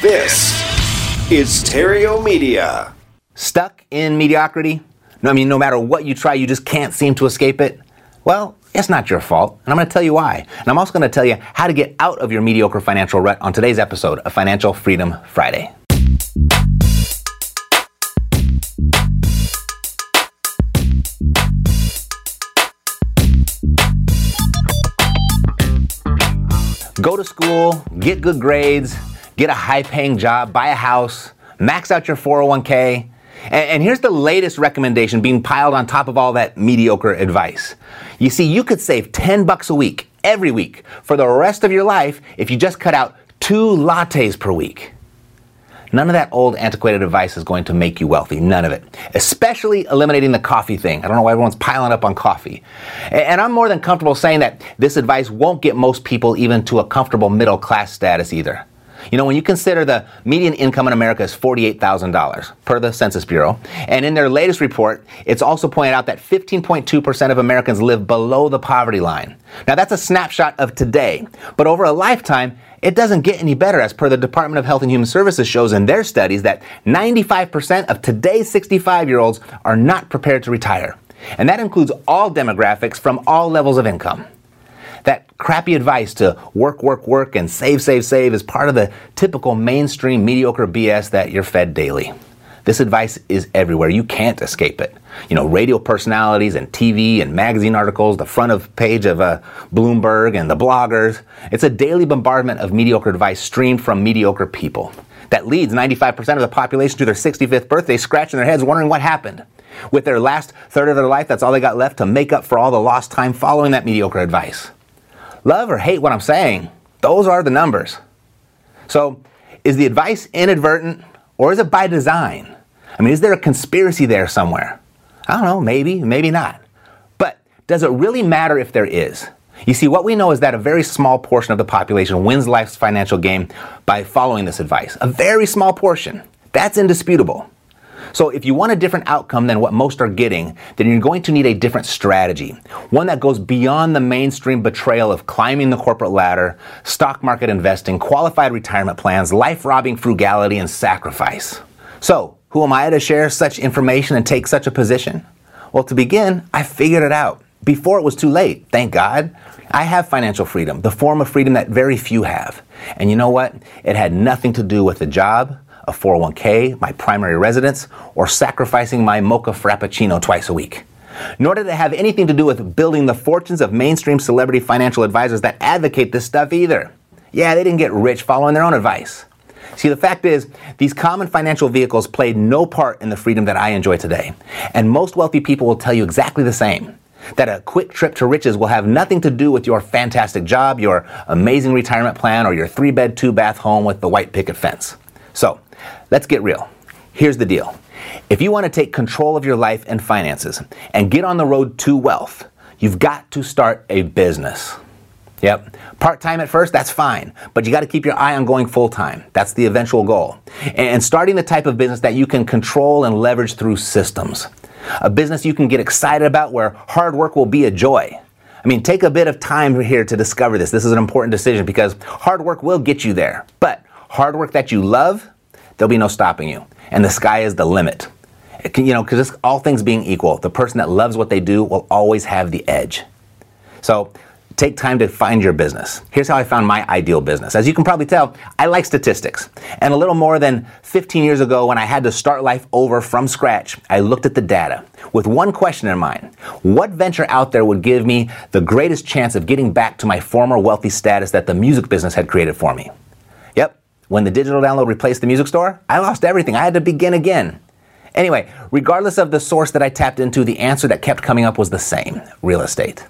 This is Theriault Media. Stuck in mediocrity? No, I mean, no matter what you try, you just can't seem to escape it? Well, it's not your fault, and I'm going to tell you why. And I'm also going to tell you how to get out of your mediocre financial rut on today's episode of Financial Freedom Friday. Go to school, get good grades, get a high paying job, buy a house, max out your 401k. And, and, here's the latest recommendation being piled on top of all that mediocre advice. You see, you could save 10 bucks a week, every week, for the rest of your life if you just cut out two lattes per week. None of that old antiquated advice is going to make you wealthy. None of it. Especially eliminating the coffee thing. I don't know why everyone's piling up on coffee. And I'm more than comfortable saying that this advice won't get most people even to a comfortable middle class status either. You know, when you consider the median income in America is $48,000 per the Census Bureau, and in their latest report, it's also pointed out that 15.2% of Americans live below the poverty line. Now, that's a snapshot of today, but over a lifetime, it doesn't get any better, as per the Department of Health and Human Services shows in their studies that 95% of today's 65 year olds are not prepared to retire. And that includes all demographics from all levels of income. That crappy advice to work, work, work and save, save, save is part of the typical mainstream mediocre BS that you're fed daily. This advice is everywhere. You can't escape it. You know, radio personalities and TV and magazine articles, the front of page of uh, Bloomberg and the bloggers. It's a daily bombardment of mediocre advice streamed from mediocre people that leads 95% of the population to their 65th birthday scratching their heads wondering what happened. With their last third of their life, that's all they got left to make up for all the lost time following that mediocre advice. Love or hate what I'm saying, those are the numbers. So, is the advice inadvertent or is it by design? I mean, is there a conspiracy there somewhere? I don't know, maybe, maybe not. But does it really matter if there is? You see, what we know is that a very small portion of the population wins life's financial game by following this advice. A very small portion. That's indisputable. So, if you want a different outcome than what most are getting, then you're going to need a different strategy. One that goes beyond the mainstream betrayal of climbing the corporate ladder, stock market investing, qualified retirement plans, life robbing frugality, and sacrifice. So, who am I to share such information and take such a position? Well, to begin, I figured it out before it was too late, thank God. I have financial freedom, the form of freedom that very few have. And you know what? It had nothing to do with a job, a 401k, my primary residence, or sacrificing my mocha frappuccino twice a week. Nor did it have anything to do with building the fortunes of mainstream celebrity financial advisors that advocate this stuff either. Yeah, they didn't get rich following their own advice. See, the fact is, these common financial vehicles played no part in the freedom that I enjoy today. And most wealthy people will tell you exactly the same. That a quick trip to riches will have nothing to do with your fantastic job, your amazing retirement plan, or your three bed, two bath home with the white picket fence. So, let's get real. Here's the deal. If you want to take control of your life and finances and get on the road to wealth, you've got to start a business. Yep. Part time at first, that's fine, but you got to keep your eye on going full time. That's the eventual goal. And starting the type of business that you can control and leverage through systems. A business you can get excited about where hard work will be a joy. I mean, take a bit of time here to discover this. This is an important decision because hard work will get you there. But hard work that you love, there'll be no stopping you. And the sky is the limit. Can, you know, because all things being equal, the person that loves what they do will always have the edge. So take time to find your business. Here's how I found my ideal business. As you can probably tell, I like statistics. And a little more than 15 years ago, when I had to start life over from scratch, I looked at the data with one question in mind What venture out there would give me the greatest chance of getting back to my former wealthy status that the music business had created for me? Yep, when the digital download replaced the music store, I lost everything. I had to begin again. Anyway, regardless of the source that I tapped into, the answer that kept coming up was the same real estate.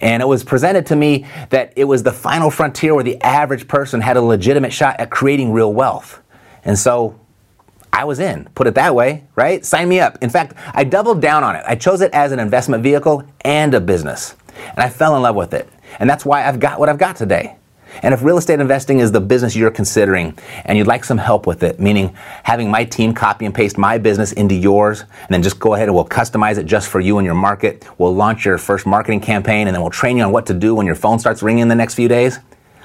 And it was presented to me that it was the final frontier where the average person had a legitimate shot at creating real wealth. And so I was in, put it that way, right? Sign me up. In fact, I doubled down on it. I chose it as an investment vehicle and a business. And I fell in love with it. And that's why I've got what I've got today. And if real estate investing is the business you're considering and you'd like some help with it, meaning having my team copy and paste my business into yours, and then just go ahead and we'll customize it just for you and your market. We'll launch your first marketing campaign and then we'll train you on what to do when your phone starts ringing in the next few days.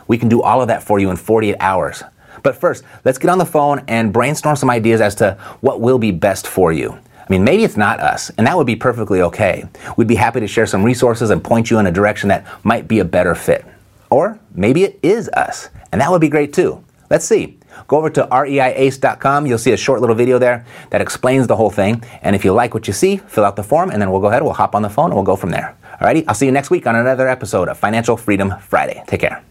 We can do all of that for you in 48 hours. But first, let's get on the phone and brainstorm some ideas as to what will be best for you. I mean, maybe it's not us, and that would be perfectly okay. We'd be happy to share some resources and point you in a direction that might be a better fit. Or maybe it is us, and that would be great too. Let's see. Go over to reiace.com. You'll see a short little video there that explains the whole thing. And if you like what you see, fill out the form, and then we'll go ahead, we'll hop on the phone, and we'll go from there. Alrighty, I'll see you next week on another episode of Financial Freedom Friday. Take care.